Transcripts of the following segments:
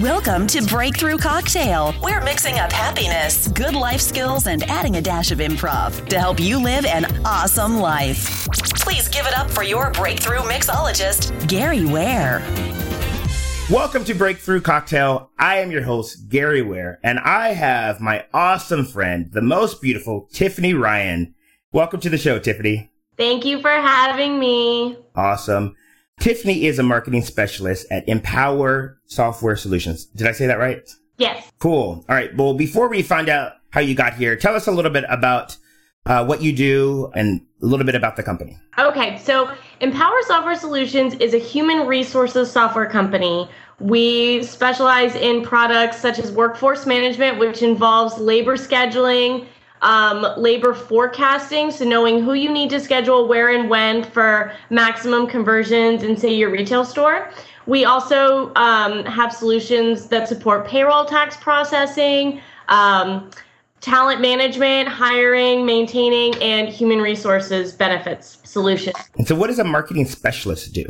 Welcome to Breakthrough Cocktail. We're mixing up happiness, good life skills, and adding a dash of improv to help you live an awesome life. Please give it up for your breakthrough mixologist, Gary Ware. Welcome to Breakthrough Cocktail. I am your host, Gary Ware, and I have my awesome friend, the most beautiful Tiffany Ryan. Welcome to the show, Tiffany. Thank you for having me. Awesome. Tiffany is a marketing specialist at Empower Software Solutions. Did I say that right? Yes. Cool. All right. Well, before we find out how you got here, tell us a little bit about uh, what you do and a little bit about the company. Okay. So, Empower Software Solutions is a human resources software company. We specialize in products such as workforce management, which involves labor scheduling, um, labor forecasting, so knowing who you need to schedule where and when for maximum conversions in, say, your retail store. We also um, have solutions that support payroll tax processing, um, talent management, hiring, maintaining, and human resources benefits solutions. And so, what does a marketing specialist do?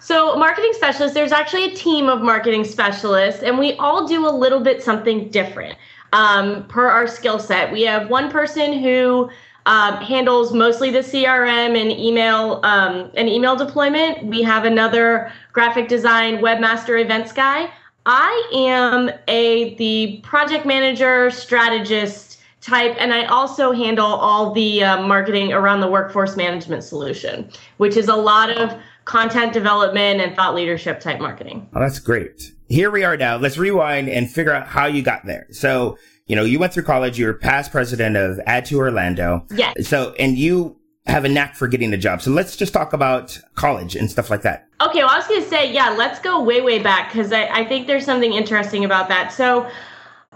So, marketing specialist, there's actually a team of marketing specialists, and we all do a little bit something different um, per our skill set. We have one person who um, handles mostly the CRM and email um, and email deployment. We have another graphic design webmaster events guy. I am a the project manager strategist type, and I also handle all the uh, marketing around the workforce management solution, which is a lot of content development and thought leadership type marketing. Oh, that's great here we are now. Let's rewind and figure out how you got there. So, you know, you went through college. You were past president of Ad2 Orlando. Yeah. So, and you have a knack for getting a job. So let's just talk about college and stuff like that. Okay. Well, I was going to say, yeah, let's go way, way back because I, I think there's something interesting about that. So,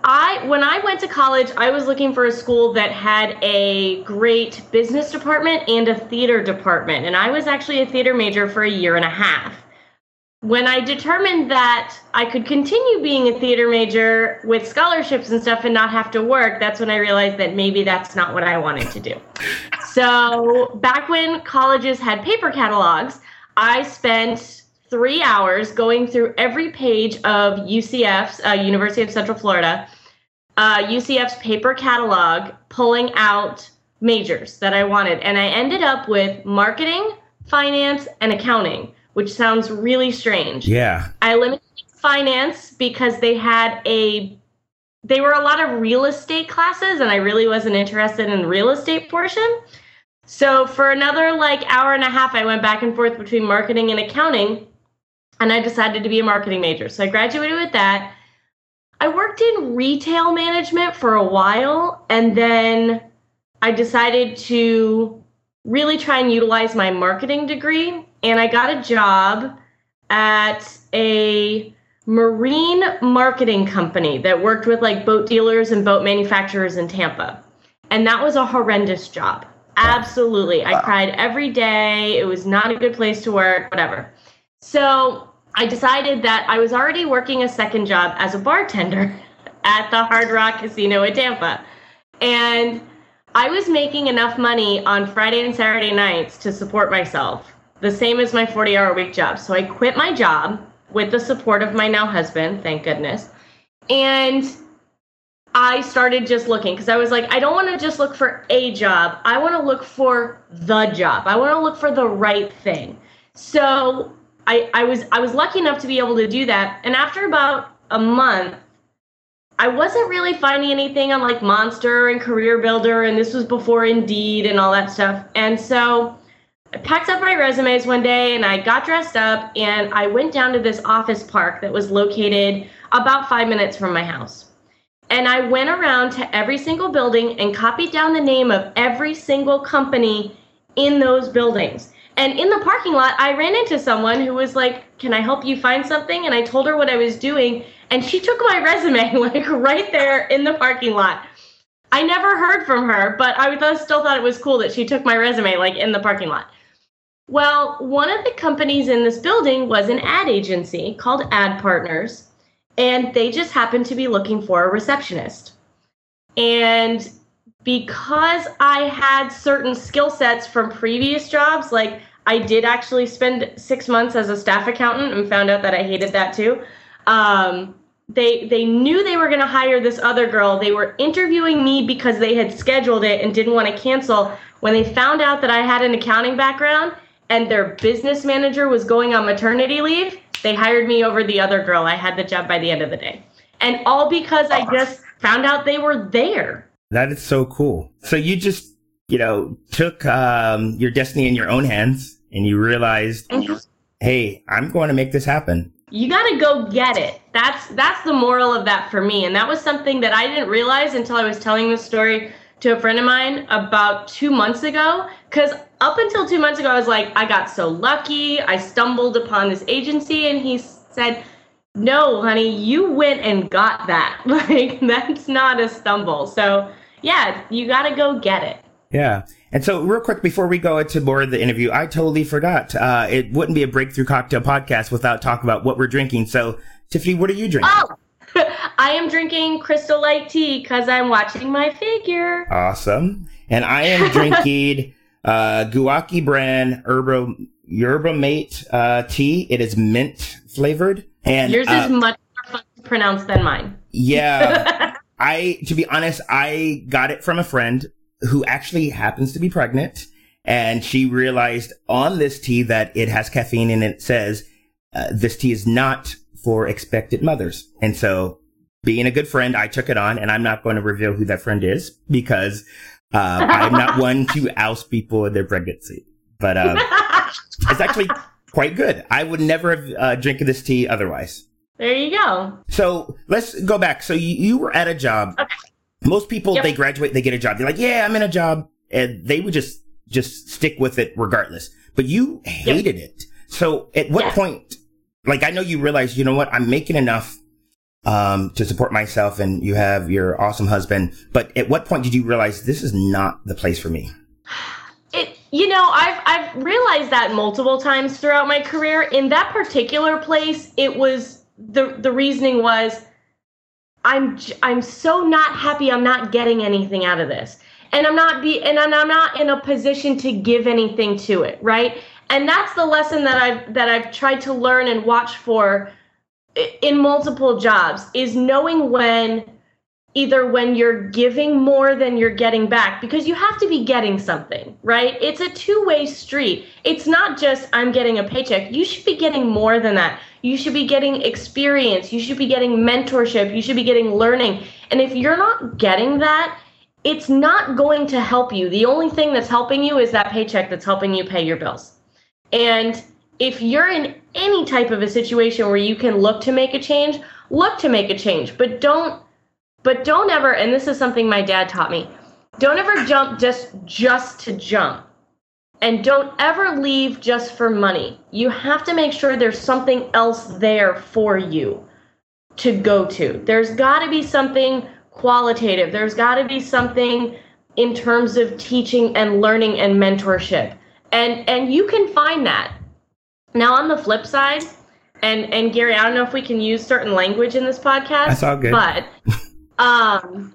I when I went to college, I was looking for a school that had a great business department and a theater department, and I was actually a theater major for a year and a half when I determined that I could continue being a theater major with scholarships and stuff and not have to work, that's when I realized that maybe that's not what I wanted to do. So, back when colleges had paper catalogs, I spent three hours going through every page of UCF's, uh, University of Central Florida, uh, UCF's paper catalog, pulling out majors that I wanted. And I ended up with marketing, finance, and accounting which sounds really strange. Yeah. I limited finance because they had a they were a lot of real estate classes and I really wasn't interested in the real estate portion. So for another like hour and a half I went back and forth between marketing and accounting and I decided to be a marketing major. So I graduated with that. I worked in retail management for a while and then I decided to really try and utilize my marketing degree and I got a job at a marine marketing company that worked with like boat dealers and boat manufacturers in Tampa. And that was a horrendous job. Absolutely. I cried every day. It was not a good place to work, whatever. So I decided that I was already working a second job as a bartender at the Hard Rock Casino in Tampa. And I was making enough money on Friday and Saturday nights to support myself the same as my forty-hour-a-week job. So I quit my job with the support of my now husband, thank goodness. And I started just looking because I was like, I don't want to just look for a job. I want to look for the job. I want to look for the right thing. So I, I was I was lucky enough to be able to do that. And after about a month, I wasn't really finding anything on like Monster and Career Builder, and this was before Indeed and all that stuff. And so I packed up my resumes one day and I got dressed up and I went down to this office park that was located about five minutes from my house. And I went around to every single building and copied down the name of every single company in those buildings. And in the parking lot, I ran into someone who was like, Can I help you find something? And I told her what I was doing. And she took my resume, like right there in the parking lot. I never heard from her, but I still thought it was cool that she took my resume, like in the parking lot. Well, one of the companies in this building was an ad agency called Ad Partners, and they just happened to be looking for a receptionist. And because I had certain skill sets from previous jobs, like I did actually spend six months as a staff accountant and found out that I hated that too. Um, they they knew they were going to hire this other girl. They were interviewing me because they had scheduled it and didn't want to cancel. When they found out that I had an accounting background and their business manager was going on maternity leave, they hired me over the other girl. I had the job by the end of the day. And all because I just found out they were there. That is so cool. So you just, you know, took um, your destiny in your own hands and you realized, mm-hmm. hey, I'm going to make this happen you got to go get it. That's that's the moral of that for me. And that was something that I didn't realize until I was telling this story to a friend of mine about 2 months ago cuz up until 2 months ago I was like I got so lucky. I stumbled upon this agency and he said, "No, honey, you went and got that." Like that's not a stumble. So, yeah, you got to go get it. Yeah. And so, real quick, before we go into more of the interview, I totally forgot. Uh, it wouldn't be a breakthrough cocktail podcast without talking about what we're drinking. So, Tiffany, what are you drinking? Oh, I am drinking Crystal Light tea because I'm watching my figure. Awesome. And I am drinking uh, Guayaki brand Herba, Yerba Mate uh, tea. It is mint flavored. And yours uh, is much more fun to pronounce than mine. Yeah. I, to be honest, I got it from a friend who actually happens to be pregnant. And she realized on this tea that it has caffeine and it says, uh, this tea is not for expected mothers. And so being a good friend, I took it on and I'm not going to reveal who that friend is because, uh, I'm not one to oust people in their pregnancy, but, um, it's actually quite good. I would never have, uh, drinking this tea otherwise. There you go. So let's go back. So you, you were at a job. Okay. Most people, yep. they graduate, they get a job. They're like, yeah, I'm in a job. And they would just, just stick with it regardless. But you hated yep. it. So at what point, like, I know you realize, you know what? I'm making enough, um, to support myself and you have your awesome husband. But at what point did you realize this is not the place for me? It, you know, I've, I've realized that multiple times throughout my career. In that particular place, it was, the, the reasoning was, I'm I'm so not happy I'm not getting anything out of this. And I'm not be and I'm not in a position to give anything to it, right? And that's the lesson that I've that I've tried to learn and watch for in multiple jobs is knowing when either when you're giving more than you're getting back because you have to be getting something, right? It's a two-way street. It's not just I'm getting a paycheck. You should be getting more than that. You should be getting experience. You should be getting mentorship. You should be getting learning. And if you're not getting that, it's not going to help you. The only thing that's helping you is that paycheck that's helping you pay your bills. And if you're in any type of a situation where you can look to make a change, look to make a change, but don't but don't ever, and this is something my dad taught me, don't ever jump just just to jump. And don't ever leave just for money. You have to make sure there's something else there for you to go to. There's got to be something qualitative. There's got to be something in terms of teaching and learning and mentorship. And and you can find that. Now on the flip side, and and Gary, I don't know if we can use certain language in this podcast. That's all good. But Um,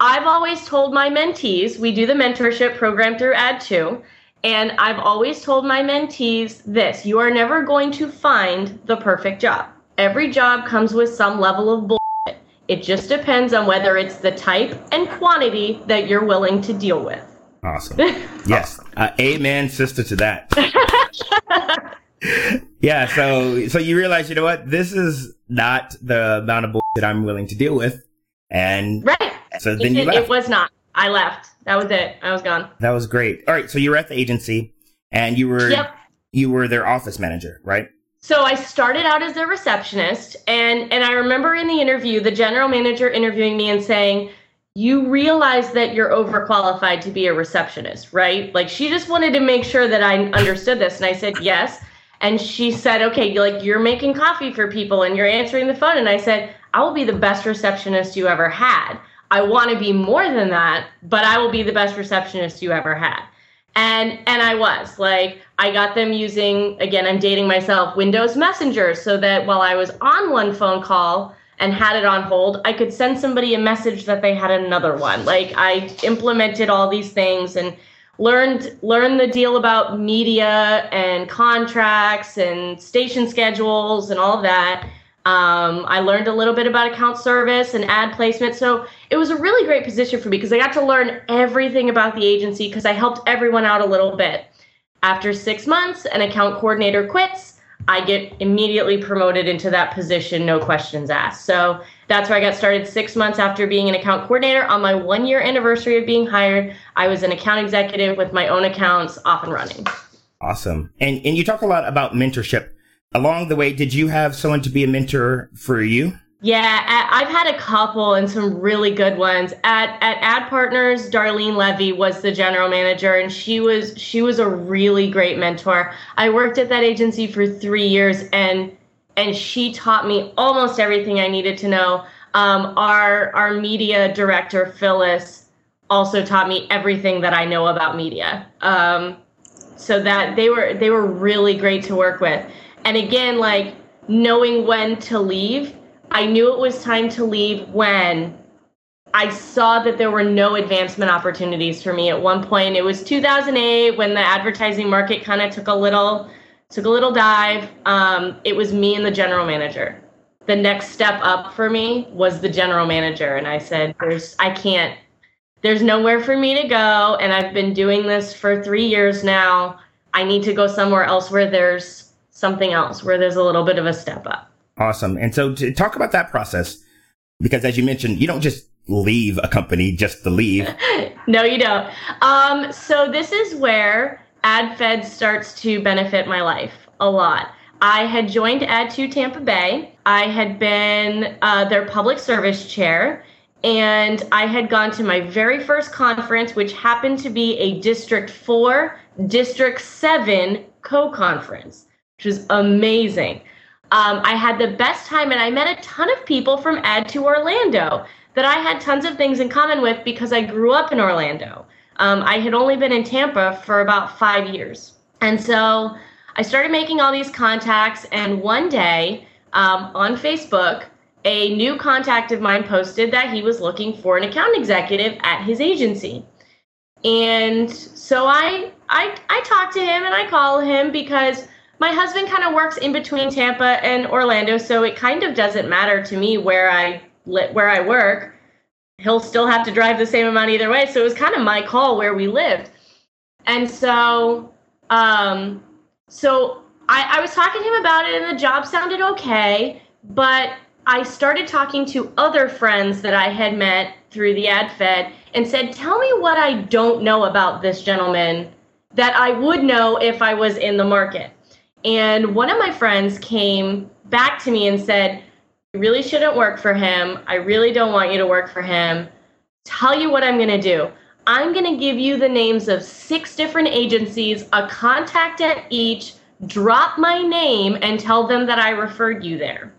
I've always told my mentees, we do the mentorship program through Ad2, and I've always told my mentees this you are never going to find the perfect job. Every job comes with some level of bullshit. It just depends on whether it's the type and quantity that you're willing to deal with. Awesome. yes. Uh, amen, sister, to that. yeah. So, so you realize, you know what? This is not the amount of bullshit I'm willing to deal with. And right. So then it, you left. It was not. I left. That was it. I was gone. That was great. All right. So you were at the agency and you were yep. you were their office manager, right? So I started out as their receptionist and and I remember in the interview the general manager interviewing me and saying, "You realize that you're overqualified to be a receptionist, right?" Like she just wanted to make sure that I understood this and I said, "Yes." And she said, "Okay, like you're making coffee for people and you're answering the phone." And I said, I will be the best receptionist you ever had. I want to be more than that, but I will be the best receptionist you ever had. And and I was like I got them using again I'm dating myself Windows Messenger so that while I was on one phone call and had it on hold, I could send somebody a message that they had another one. Like I implemented all these things and learned learned the deal about media and contracts and station schedules and all of that Um, I learned a little bit about account service and ad placement. So it was a really great position for me because I got to learn everything about the agency because I helped everyone out a little bit. After six months, an account coordinator quits. I get immediately promoted into that position, no questions asked. So that's where I got started six months after being an account coordinator. On my one year anniversary of being hired, I was an account executive with my own accounts off and running. Awesome. And and you talk a lot about mentorship along the way, did you have someone to be a mentor for you? Yeah, I've had a couple and some really good ones. At at Ad Partners, Darlene Levy was the general manager, and she was she was a really great mentor. I worked at that agency for three years, and and she taught me almost everything I needed to know. Um, our our media director Phyllis also taught me everything that I know about media. Um, so that they were they were really great to work with. And again, like knowing when to leave, I knew it was time to leave when I saw that there were no advancement opportunities for me at one point. It was 2008 when the advertising market kind of took a little took a little dive. Um, it was me and the general manager. The next step up for me was the general manager, and I said, "There's I can't. There's nowhere for me to go, and I've been doing this for three years now. I need to go somewhere else where there's something else where there's a little bit of a step up. Awesome. And so to talk about that process, because as you mentioned, you don't just leave a company just to leave. no, you don't. Um, so this is where AdFed starts to benefit my life a lot. I had joined Ad2 Tampa Bay. I had been uh, their public service chair, and I had gone to my very first conference, which happened to be a District 4, District 7 co conference which was amazing. Um, I had the best time, and I met a ton of people from Ad2 Orlando that I had tons of things in common with because I grew up in Orlando. Um, I had only been in Tampa for about five years. And so I started making all these contacts, and one day um, on Facebook, a new contact of mine posted that he was looking for an account executive at his agency. And so I I I talked to him and I call him because my husband kind of works in between Tampa and Orlando, so it kind of doesn't matter to me where I where I work. He'll still have to drive the same amount either way, so it was kind of my call where we lived. And so, um, so I, I was talking to him about it, and the job sounded okay, but I started talking to other friends that I had met through the AdFed and said, Tell me what I don't know about this gentleman that I would know if I was in the market. And one of my friends came back to me and said, You really shouldn't work for him. I really don't want you to work for him. Tell you what I'm going to do. I'm going to give you the names of six different agencies, a contact at each, drop my name, and tell them that I referred you there.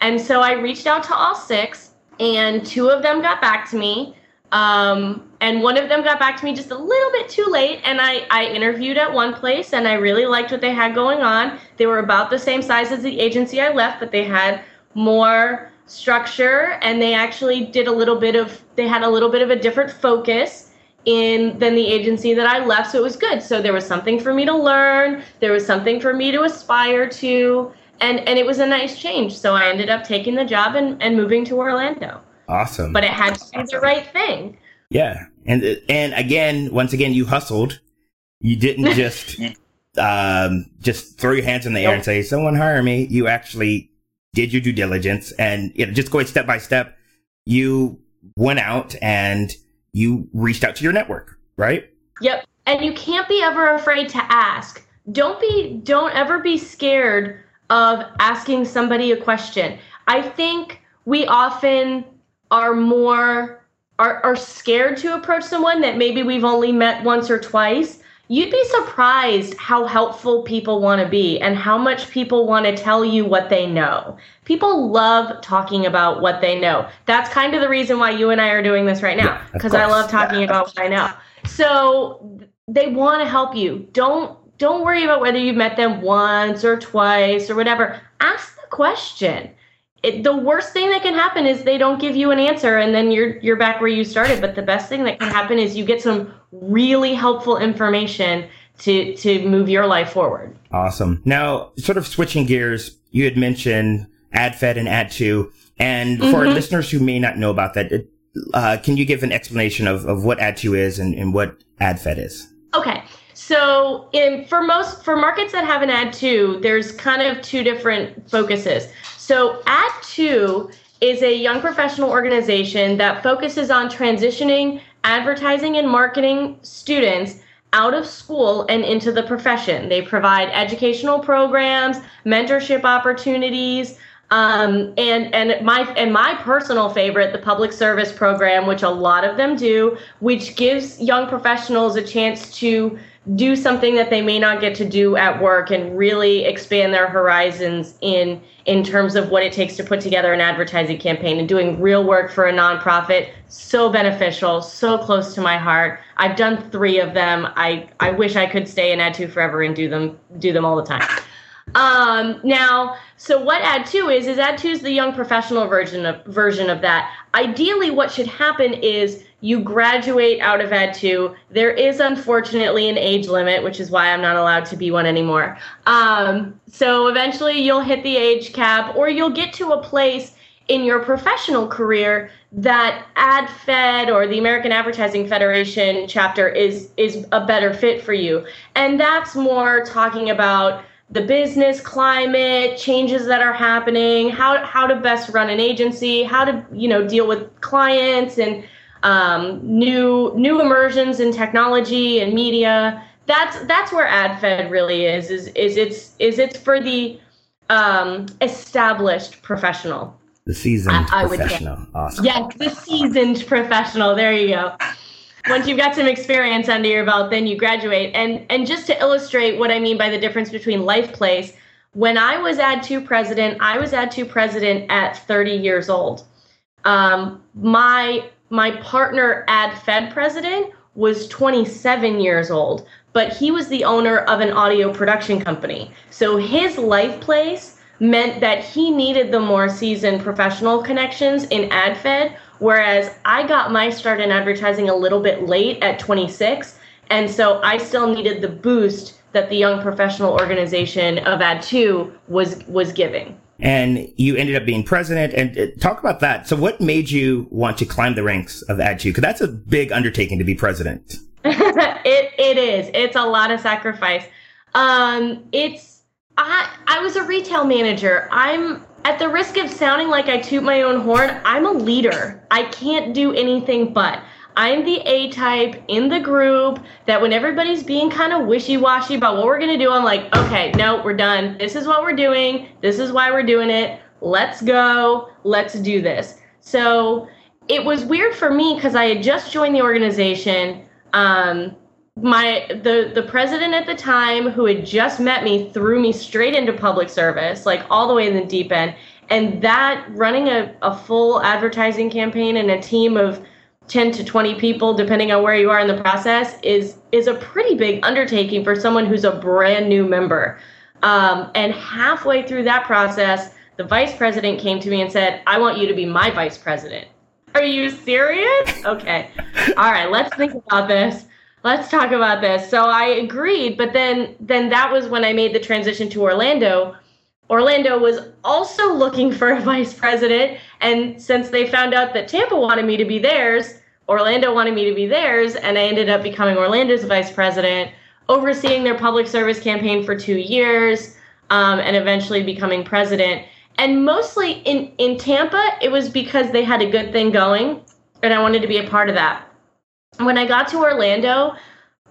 And so I reached out to all six, and two of them got back to me. Um, and one of them got back to me just a little bit too late and I, I interviewed at one place and i really liked what they had going on they were about the same size as the agency i left but they had more structure and they actually did a little bit of they had a little bit of a different focus in than the agency that i left so it was good so there was something for me to learn there was something for me to aspire to and and it was a nice change so i ended up taking the job and, and moving to orlando Awesome. But it had to be the right thing. Yeah. And and again, once again, you hustled. You didn't just um, just throw your hands in the air and say, "Someone hire me." You actually did your due diligence, and you know, just going step by step. You went out and you reached out to your network, right? Yep. And you can't be ever afraid to ask. Don't be. Don't ever be scared of asking somebody a question. I think we often are more are, are scared to approach someone that maybe we've only met once or twice you'd be surprised how helpful people want to be and how much people want to tell you what they know. People love talking about what they know. That's kind of the reason why you and I are doing this right now because yeah, I love talking yeah. about what I know. So they want to help you. Don't don't worry about whether you've met them once or twice or whatever. Ask the question it, the worst thing that can happen is they don't give you an answer and then you're you're back where you started but the best thing that can happen is you get some really helpful information to to move your life forward awesome now sort of switching gears you had mentioned AdFed and Ad2. And for mm-hmm. listeners who may not know about that, uh, can you give an explanation of, of what Ad2 is and, and what AdFed is? Okay. So in for most for markets that have an Ad2, there's kind of two different focuses. So Ad2 is a young professional organization that focuses on transitioning advertising and marketing students out of school and into the profession. They provide educational programs, mentorship opportunities, um, and and my and my personal favorite, the public service program, which a lot of them do, which gives young professionals a chance to do something that they may not get to do at work and really expand their horizons in in terms of what it takes to put together an advertising campaign and doing real work for a nonprofit. So beneficial so close to my heart. I've done three of them. I i wish i could stay in ad2 forever and do them do them all the time. Um, now, so what Ad2 is is Ad2 is the young professional version of version of that. Ideally, what should happen is you graduate out of Ad2. There is unfortunately an age limit, which is why I'm not allowed to be one anymore. Um, so eventually, you'll hit the age cap, or you'll get to a place in your professional career that AdFed or the American Advertising Federation chapter is is a better fit for you. And that's more talking about the business climate, changes that are happening, how how to best run an agency, how to you know deal with clients and um, new new immersions in technology and media. That's that's where AdFed really is. Is is it's is it's for the um, established professional. The seasoned I, I professional. Awesome. Yes, the seasoned professional. There you go once you've got some experience under your belt, then you graduate. And and just to illustrate what I mean by the difference between life place, when I was Ad2 president, I was Ad2 president at 30 years old. Um, my my partner AdFed president was 27 years old, but he was the owner of an audio production company. So his life place meant that he needed the more seasoned professional connections in AdFed Whereas I got my start in advertising a little bit late at 26. And so I still needed the boost that the young professional organization of Ad2 was was giving. And you ended up being president. And uh, talk about that. So, what made you want to climb the ranks of Ad2? Because that's a big undertaking to be president. it it is. It's a lot of sacrifice. Um, it's I I was a retail manager. I'm at the risk of sounding like I toot my own horn, I'm a leader. I can't do anything but. I'm the A type in the group that when everybody's being kind of wishy washy about what we're going to do, I'm like, okay, no, we're done. This is what we're doing. This is why we're doing it. Let's go. Let's do this. So it was weird for me because I had just joined the organization. Um, my the the president at the time who had just met me threw me straight into public service like all the way in the deep end and that running a, a full advertising campaign and a team of 10 to 20 people depending on where you are in the process is is a pretty big undertaking for someone who's a brand new member um, and halfway through that process the vice president came to me and said i want you to be my vice president are you serious okay all right let's think about this let's talk about this. So I agreed, but then then that was when I made the transition to Orlando. Orlando was also looking for a vice president, and since they found out that Tampa wanted me to be theirs, Orlando wanted me to be theirs, and I ended up becoming Orlando's vice president, overseeing their public service campaign for two years, um, and eventually becoming president. And mostly in in Tampa, it was because they had a good thing going, and I wanted to be a part of that when I got to Orlando,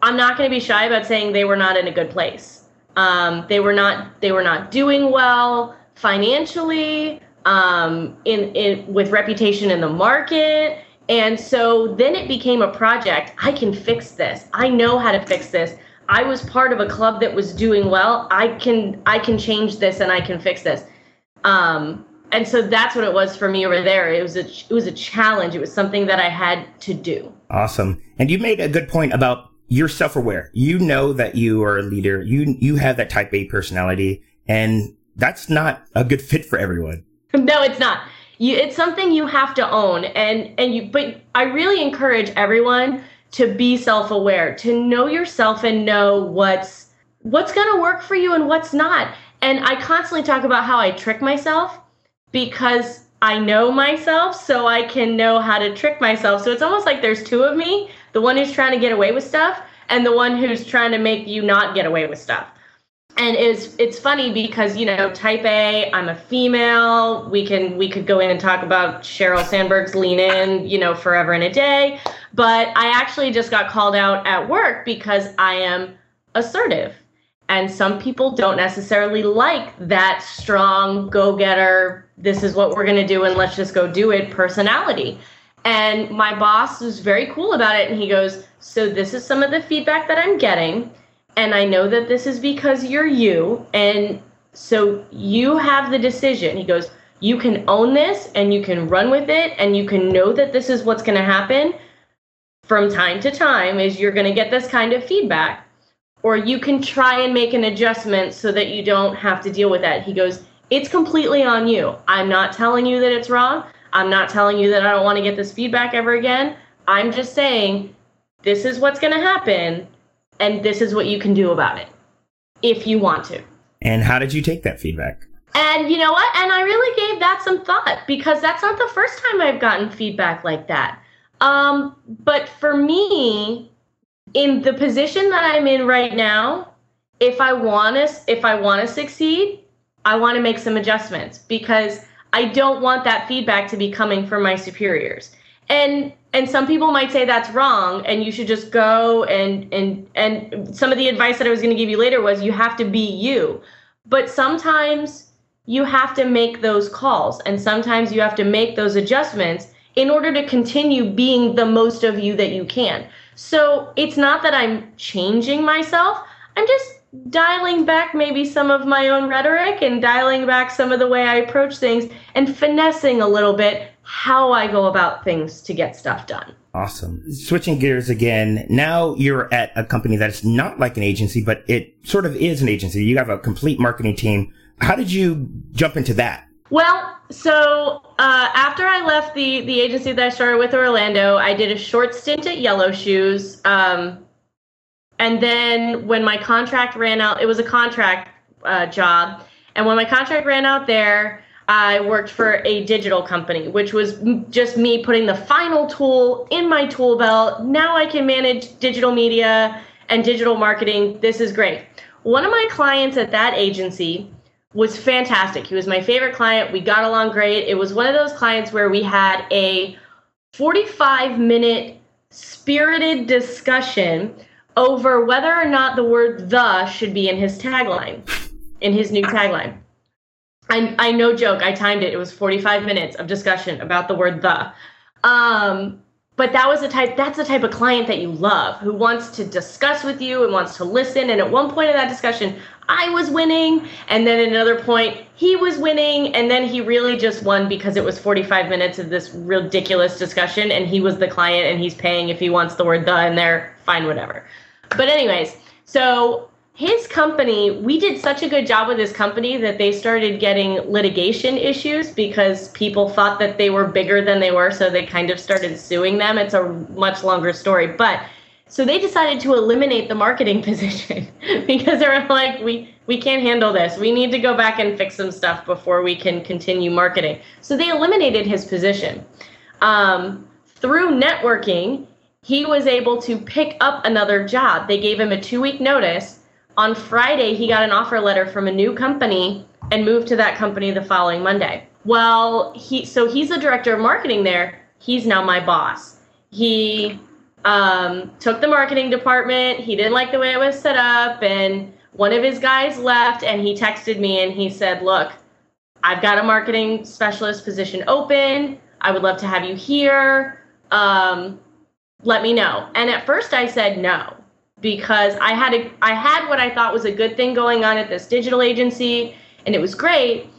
I'm not going to be shy about saying they were not in a good place. Um, they were not they were not doing well financially, um, in in with reputation in the market, and so then it became a project. I can fix this. I know how to fix this. I was part of a club that was doing well. I can I can change this and I can fix this. Um, and so that's what it was for me over there. It was a it was a challenge. It was something that I had to do. Awesome. And you made a good point about you're self-aware. You know that you are a leader. You you have that type A personality, and that's not a good fit for everyone. No, it's not. You, it's something you have to own, and and you. But I really encourage everyone to be self-aware, to know yourself and know what's what's going to work for you and what's not. And I constantly talk about how I trick myself because I know myself, so I can know how to trick myself. So it's almost like there's two of me the one who's trying to get away with stuff, and the one who's trying to make you not get away with stuff. And it's it's funny because you know type A, I'm a female. We can we could go in and talk about Sheryl Sandberg's Lean In, you know, forever and a day. But I actually just got called out at work because I am assertive. And some people don't necessarily like that strong go getter, this is what we're going to do and let's just go do it personality. And my boss was very cool about it. And he goes, So, this is some of the feedback that I'm getting. And I know that this is because you're you. And so you have the decision. He goes, You can own this and you can run with it and you can know that this is what's going to happen from time to time is you're going to get this kind of feedback or you can try and make an adjustment so that you don't have to deal with that. He goes, It's completely on you. I'm not telling you that it's wrong. I'm not telling you that I don't want to get this feedback ever again. I'm just saying this is what's going to happen and this is what you can do about it if you want to. And how did you take that feedback? And you know what? And I really gave that some thought because that's not the first time I've gotten feedback like that. Um, but for me, in the position that I'm in right now, if I want to if I want to succeed, I want to make some adjustments because I don't want that feedback to be coming from my superiors. And and some people might say that's wrong and you should just go and and and some of the advice that I was going to give you later was you have to be you. But sometimes you have to make those calls and sometimes you have to make those adjustments in order to continue being the most of you that you can. So it's not that I'm changing myself, I'm just dialing back maybe some of my own rhetoric and dialing back some of the way I approach things and finessing a little bit how I go about things to get stuff done. Awesome. Switching gears again. Now you're at a company that's not like an agency, but it sort of is an agency. You have a complete marketing team. How did you jump into that? Well, so uh, after I left the the agency that I started with Orlando, I did a short stint at Yellow Shoes, um, and then when my contract ran out, it was a contract uh, job, and when my contract ran out there, I worked for a digital company, which was just me putting the final tool in my tool belt. Now I can manage digital media and digital marketing. This is great. One of my clients at that agency was fantastic. He was my favorite client. We got along great. It was one of those clients where we had a 45 minute spirited discussion over whether or not the word the should be in his tagline, in his new tagline. I, I no joke, I timed it. It was 45 minutes of discussion about the word the. Um, but that was the type that's the type of client that you love who wants to discuss with you and wants to listen and at one point in that discussion I was winning. And then at another point, he was winning. And then he really just won because it was 45 minutes of this ridiculous discussion. And he was the client and he's paying if he wants the word the in there, fine, whatever. But, anyways, so his company, we did such a good job with his company that they started getting litigation issues because people thought that they were bigger than they were. So they kind of started suing them. It's a much longer story. But so they decided to eliminate the marketing position because they were like, we we can't handle this. We need to go back and fix some stuff before we can continue marketing. So they eliminated his position. Um, through networking, he was able to pick up another job. They gave him a two week notice. On Friday, he got an offer letter from a new company and moved to that company the following Monday. Well, he so he's the director of marketing there. He's now my boss. He um, took the marketing department. He didn't like the way it was set up, and one of his guys left. And he texted me and he said, "Look, I've got a marketing specialist position open. I would love to have you here. Um, let me know." And at first, I said no because I had a I had what I thought was a good thing going on at this digital agency, and it was great.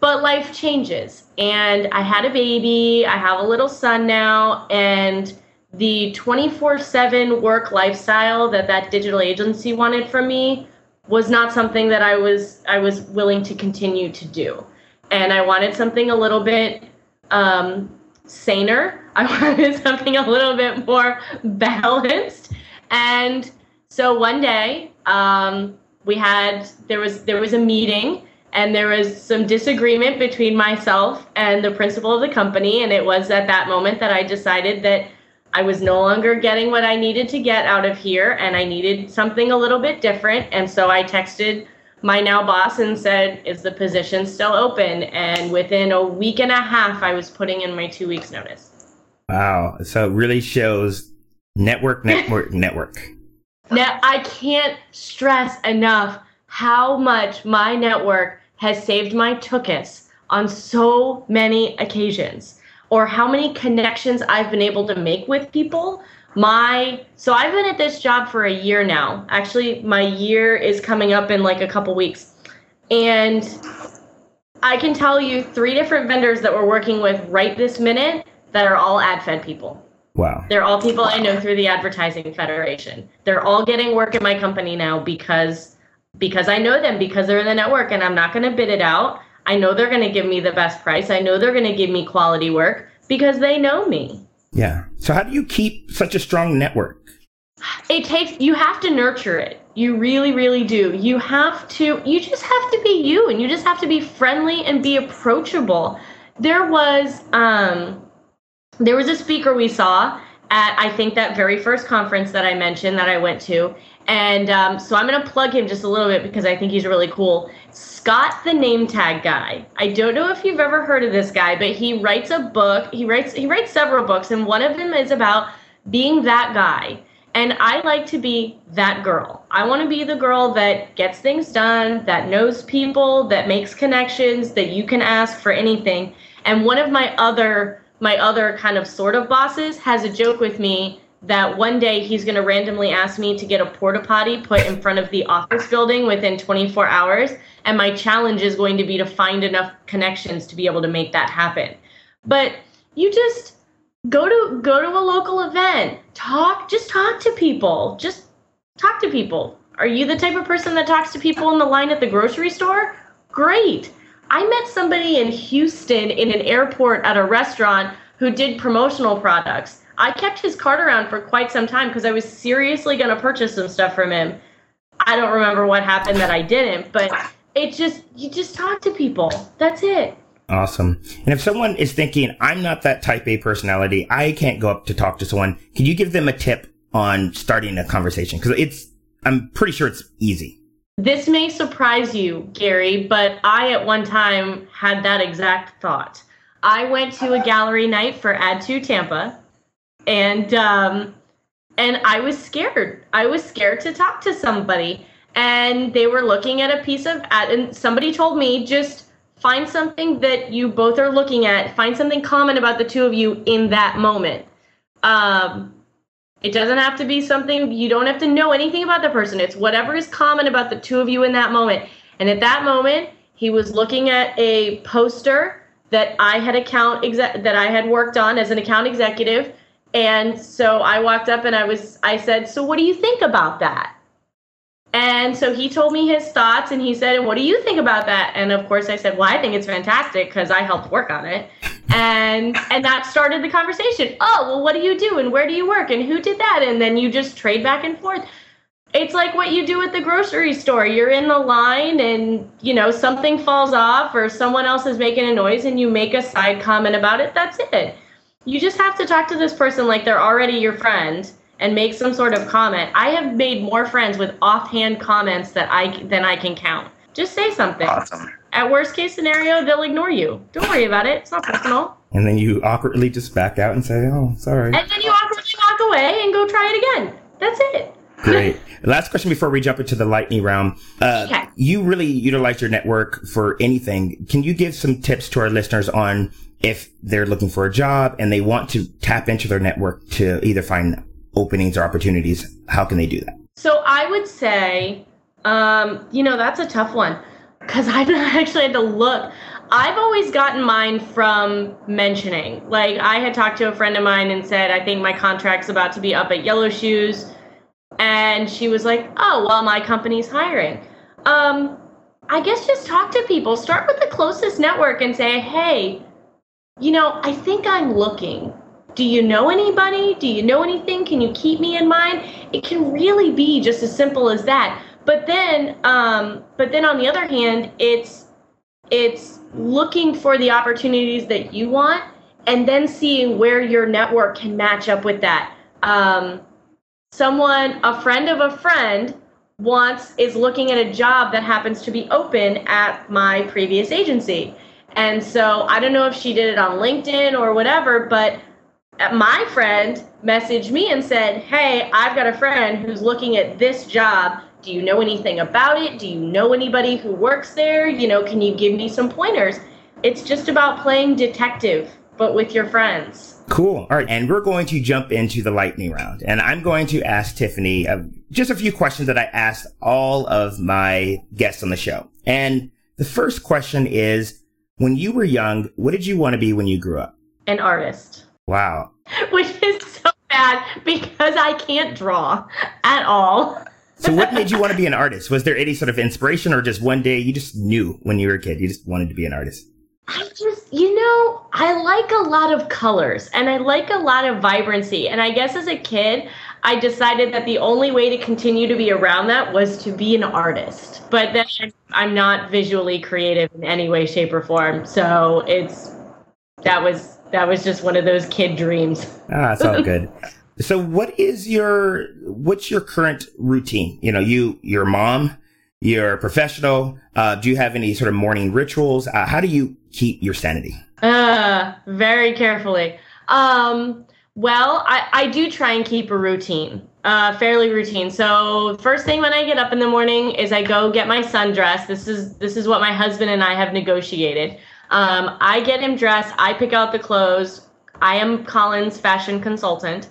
But life changes, and I had a baby. I have a little son now, and the 24/7 work lifestyle that that digital agency wanted from me was not something that I was I was willing to continue to do, and I wanted something a little bit um, saner. I wanted something a little bit more balanced, and so one day um, we had there was there was a meeting, and there was some disagreement between myself and the principal of the company. And it was at that moment that I decided that I was no longer getting what I needed to get out of here, and I needed something a little bit different. And so I texted my now boss and said, Is the position still open? And within a week and a half, I was putting in my two weeks' notice. Wow. So it really shows network, network, network. Now, I can't stress enough how much my network has saved my tuchus on so many occasions, or how many connections I've been able to make with people my so I've been at this job for a year now. Actually, my year is coming up in like a couple weeks. And I can tell you three different vendors that we're working with right this minute that are all AdFed people. Wow. They're all people I know through the Advertising Federation. They're all getting work at my company now because because I know them because they're in the network and I'm not going to bid it out. I know they're going to give me the best price. I know they're going to give me quality work because they know me. Yeah. So how do you keep such a strong network? It takes you have to nurture it. You really really do. You have to you just have to be you and you just have to be friendly and be approachable. There was um there was a speaker we saw at I think that very first conference that I mentioned that I went to. And um, so I'm going to plug him just a little bit because I think he's really cool. Scott the name tag guy. I don't know if you've ever heard of this guy, but he writes a book. He writes he writes several books and one of them is about being that guy. And I like to be that girl. I want to be the girl that gets things done, that knows people, that makes connections, that you can ask for anything. And one of my other my other kind of sort of bosses has a joke with me that one day he's going to randomly ask me to get a porta potty put in front of the office building within 24 hours and my challenge is going to be to find enough connections to be able to make that happen. But you just go to go to a local event talk just talk to people just talk to people. Are you the type of person that talks to people in the line at the grocery store? Great i met somebody in houston in an airport at a restaurant who did promotional products I kept his card around for quite some time because I was seriously going to purchase some stuff from him. I don't remember what happened that I didn't, but it just, you just talk to people. That's it. Awesome. And if someone is thinking, I'm not that type A personality, I can't go up to talk to someone, can you give them a tip on starting a conversation? Because it's, I'm pretty sure it's easy. This may surprise you, Gary, but I at one time had that exact thought. I went to a gallery night for Ad2 Tampa and um, and I was scared. I was scared to talk to somebody, and they were looking at a piece of ad, and somebody told me just find something that you both are looking at. Find something common about the two of you in that moment. Um, it doesn't have to be something you don't have to know anything about the person. It's whatever is common about the two of you in that moment. And at that moment, he was looking at a poster that I had account that I had worked on as an account executive and so I walked up and I was I said, "So what do you think about that?" And so he told me his thoughts and he said, "What do you think about that?" And of course I said, "Well, I think it's fantastic because I helped work on it." And and that started the conversation. "Oh, well what do you do and where do you work and who did that?" And then you just trade back and forth. It's like what you do at the grocery store. You're in the line and, you know, something falls off or someone else is making a noise and you make a side comment about it. That's it you just have to talk to this person like they're already your friend and make some sort of comment. I have made more friends with offhand comments that I than I can count. Just say something. Awesome. At worst case scenario, they'll ignore you. Don't worry about it. It's not personal. And then you awkwardly just back out and say, "Oh, sorry." And then you awkwardly walk away and go try it again. That's it. Great. Last question before we jump into the lightning round. Uh, okay. You really utilize your network for anything. Can you give some tips to our listeners on if they're looking for a job and they want to tap into their network to either find openings or opportunities, how can they do that? So I would say, um, you know, that's a tough one because I've actually had to look. I've always gotten mine from mentioning. Like I had talked to a friend of mine and said, I think my contract's about to be up at Yellow Shoes. And she was like, Oh, well, my company's hiring. Um, I guess just talk to people. Start with the closest network and say, Hey, you know, I think I'm looking. Do you know anybody? Do you know anything? Can you keep me in mind? It can really be just as simple as that. But then, um, but then on the other hand, it's it's looking for the opportunities that you want and then seeing where your network can match up with that. Um, someone, a friend of a friend, wants is looking at a job that happens to be open at my previous agency. And so I don't know if she did it on LinkedIn or whatever, but my friend messaged me and said, Hey, I've got a friend who's looking at this job. Do you know anything about it? Do you know anybody who works there? You know, can you give me some pointers? It's just about playing detective, but with your friends. Cool. All right. And we're going to jump into the lightning round. And I'm going to ask Tiffany uh, just a few questions that I asked all of my guests on the show. And the first question is When you were young, what did you want to be when you grew up? An artist. Wow. Which is so bad because I can't draw at all. So, what made you want to be an artist? Was there any sort of inspiration, or just one day you just knew when you were a kid you just wanted to be an artist? I just, you know, I like a lot of colors and I like a lot of vibrancy. And I guess as a kid, I decided that the only way to continue to be around that was to be an artist. But then I'm not visually creative in any way, shape, or form. So it's that was that was just one of those kid dreams. Ah, it's all good. So what is your what's your current routine? You know, you your mom, you're a professional. Uh, do you have any sort of morning rituals? Uh, how do you keep your sanity? Uh, very carefully. Um, well, I, I do try and keep a routine, uh, fairly routine. So first thing when I get up in the morning is I go get my son dressed. This is this is what my husband and I have negotiated. Um, I get him dressed. I pick out the clothes. I am Colin's fashion consultant.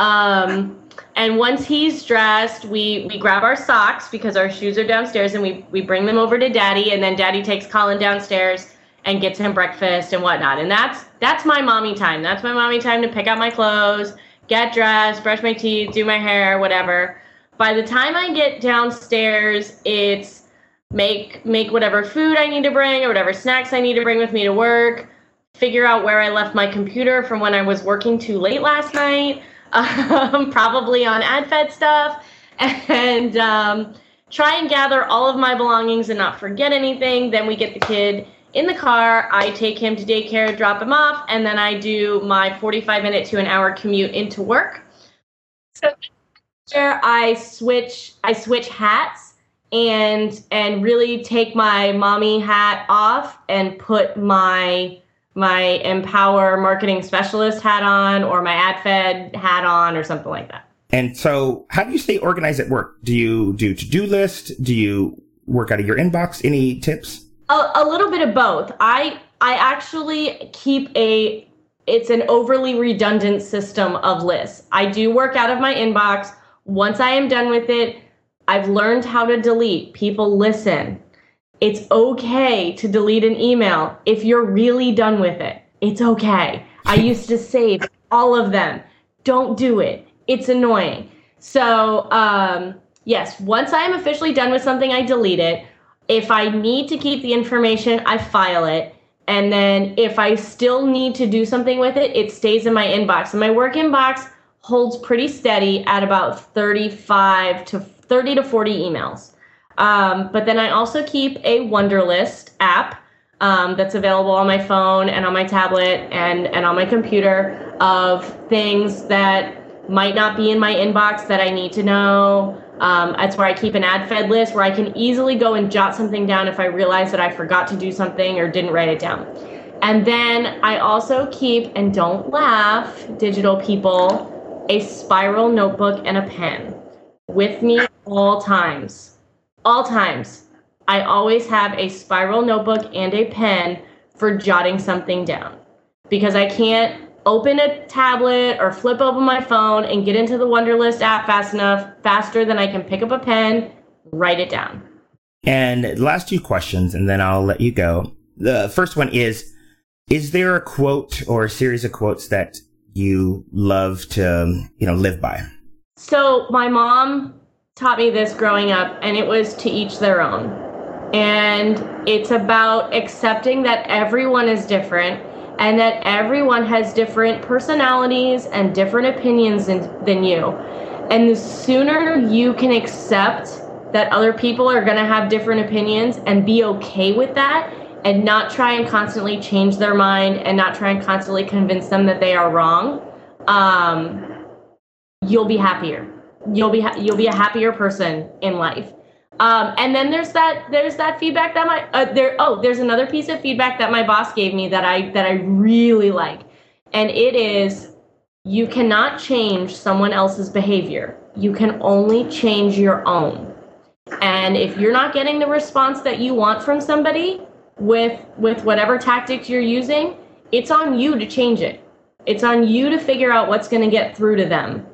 Um, and once he's dressed, we we grab our socks because our shoes are downstairs, and we we bring them over to Daddy, and then Daddy takes Colin downstairs and gets him breakfast and whatnot. And that's that's my mommy time. That's my mommy time to pick out my clothes, get dressed, brush my teeth, do my hair, whatever. By the time I get downstairs, it's make make whatever food I need to bring or whatever snacks I need to bring with me to work, figure out where I left my computer from when I was working too late last night, um, probably on AdFed stuff, and um, try and gather all of my belongings and not forget anything. Then we get the kid in the car. I take him to daycare, drop him off, and then I do my 45 minute to an hour commute into work. So I switch I switch hats and and really take my mommy hat off and put my my empower marketing specialist hat on or my AdFed hat on or something like that. And so how do you stay organized at work? Do you do to-do list? Do you work out of your inbox? Any tips? A, a little bit of both. I i actually keep a it's an overly redundant system of lists. I do work out of my inbox. Once i am done with it I've learned how to delete. People listen. It's okay to delete an email if you're really done with it. It's okay. I used to save all of them. Don't do it. It's annoying. So, um, yes, once I am officially done with something, I delete it. If I need to keep the information, I file it. And then if I still need to do something with it, it stays in my inbox. And my work inbox holds pretty steady at about 35 to 30 to 40 emails. Um, but then I also keep a Wunderlist app um, that's available on my phone and on my tablet and, and on my computer of things that might not be in my inbox that I need to know. Um, that's where I keep an AdFed list where I can easily go and jot something down if I realize that I forgot to do something or didn't write it down. And then I also keep, and don't laugh, digital people, a spiral notebook and a pen with me all times. All times. I always have a spiral notebook and a pen for jotting something down because I can't open a tablet or flip open my phone and get into the Wunderlist app fast enough, faster than I can pick up a pen, write it down. And last two questions, and then I'll let you go. The first one is Is there a quote or a series of quotes that you love to, you know, live by? So my mom taught me this growing up, and it was to each their own. And it's about accepting that everyone is different and that everyone has different personalities and different opinions than, than you. And the sooner you can accept that other people are going to have different opinions and be okay with that and not try and constantly change their mind and not try and constantly convince them that they are wrong, um, you'll be happier. You'll be you'll be a happier person in life. Um, and then there's that there's that feedback that my uh, there oh there's another piece of feedback that my boss gave me that I that I really like, and it is you cannot change someone else's behavior. You can only change your own. And if you're not getting the response that you want from somebody with with whatever tactics you're using, it's on you to change it. It's on you to figure out what's going to get through to them.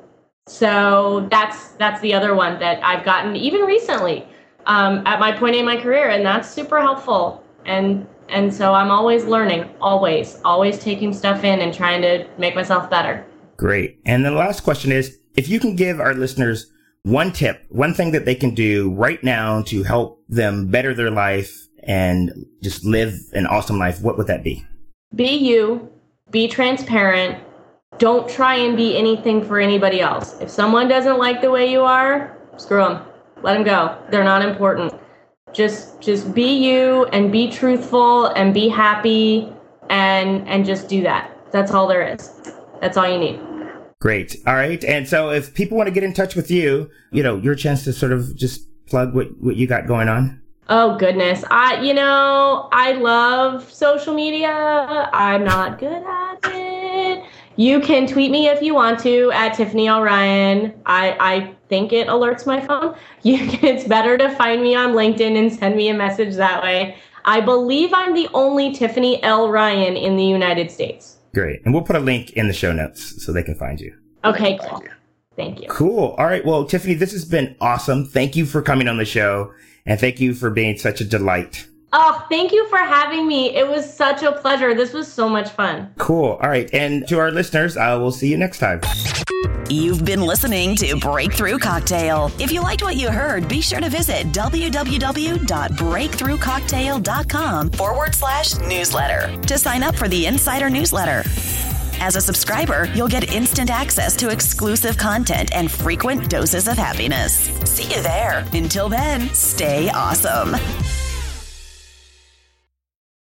So that's that's the other one that I've gotten even recently um, at my point in my career, and that's super helpful. And and so I'm always learning, always, always taking stuff in and trying to make myself better. Great. And the last question is, if you can give our listeners one tip, one thing that they can do right now to help them better their life and just live an awesome life, what would that be? Be you, be transparent. Don't try and be anything for anybody else. If someone doesn't like the way you are, screw them. Let them go. They're not important. Just just be you and be truthful and be happy and and just do that. That's all there is. That's all you need. Great. All right. And so if people want to get in touch with you, you know, your chance to sort of just plug what, what you got going on. Oh goodness. I you know, I love social media. I'm not good at it. You can tweet me if you want to at Tiffany L. Ryan. I, I think it alerts my phone. You, it's better to find me on LinkedIn and send me a message that way. I believe I'm the only Tiffany L. Ryan in the United States. Great. And we'll put a link in the show notes so they can find you. Okay, cool. Thank you. Cool. All right. Well, Tiffany, this has been awesome. Thank you for coming on the show and thank you for being such a delight. Oh, thank you for having me. It was such a pleasure. This was so much fun. Cool. All right. And to our listeners, I will see you next time. You've been listening to Breakthrough Cocktail. If you liked what you heard, be sure to visit www.breakthroughcocktail.com forward slash newsletter to sign up for the insider newsletter. As a subscriber, you'll get instant access to exclusive content and frequent doses of happiness. See you there. Until then, stay awesome.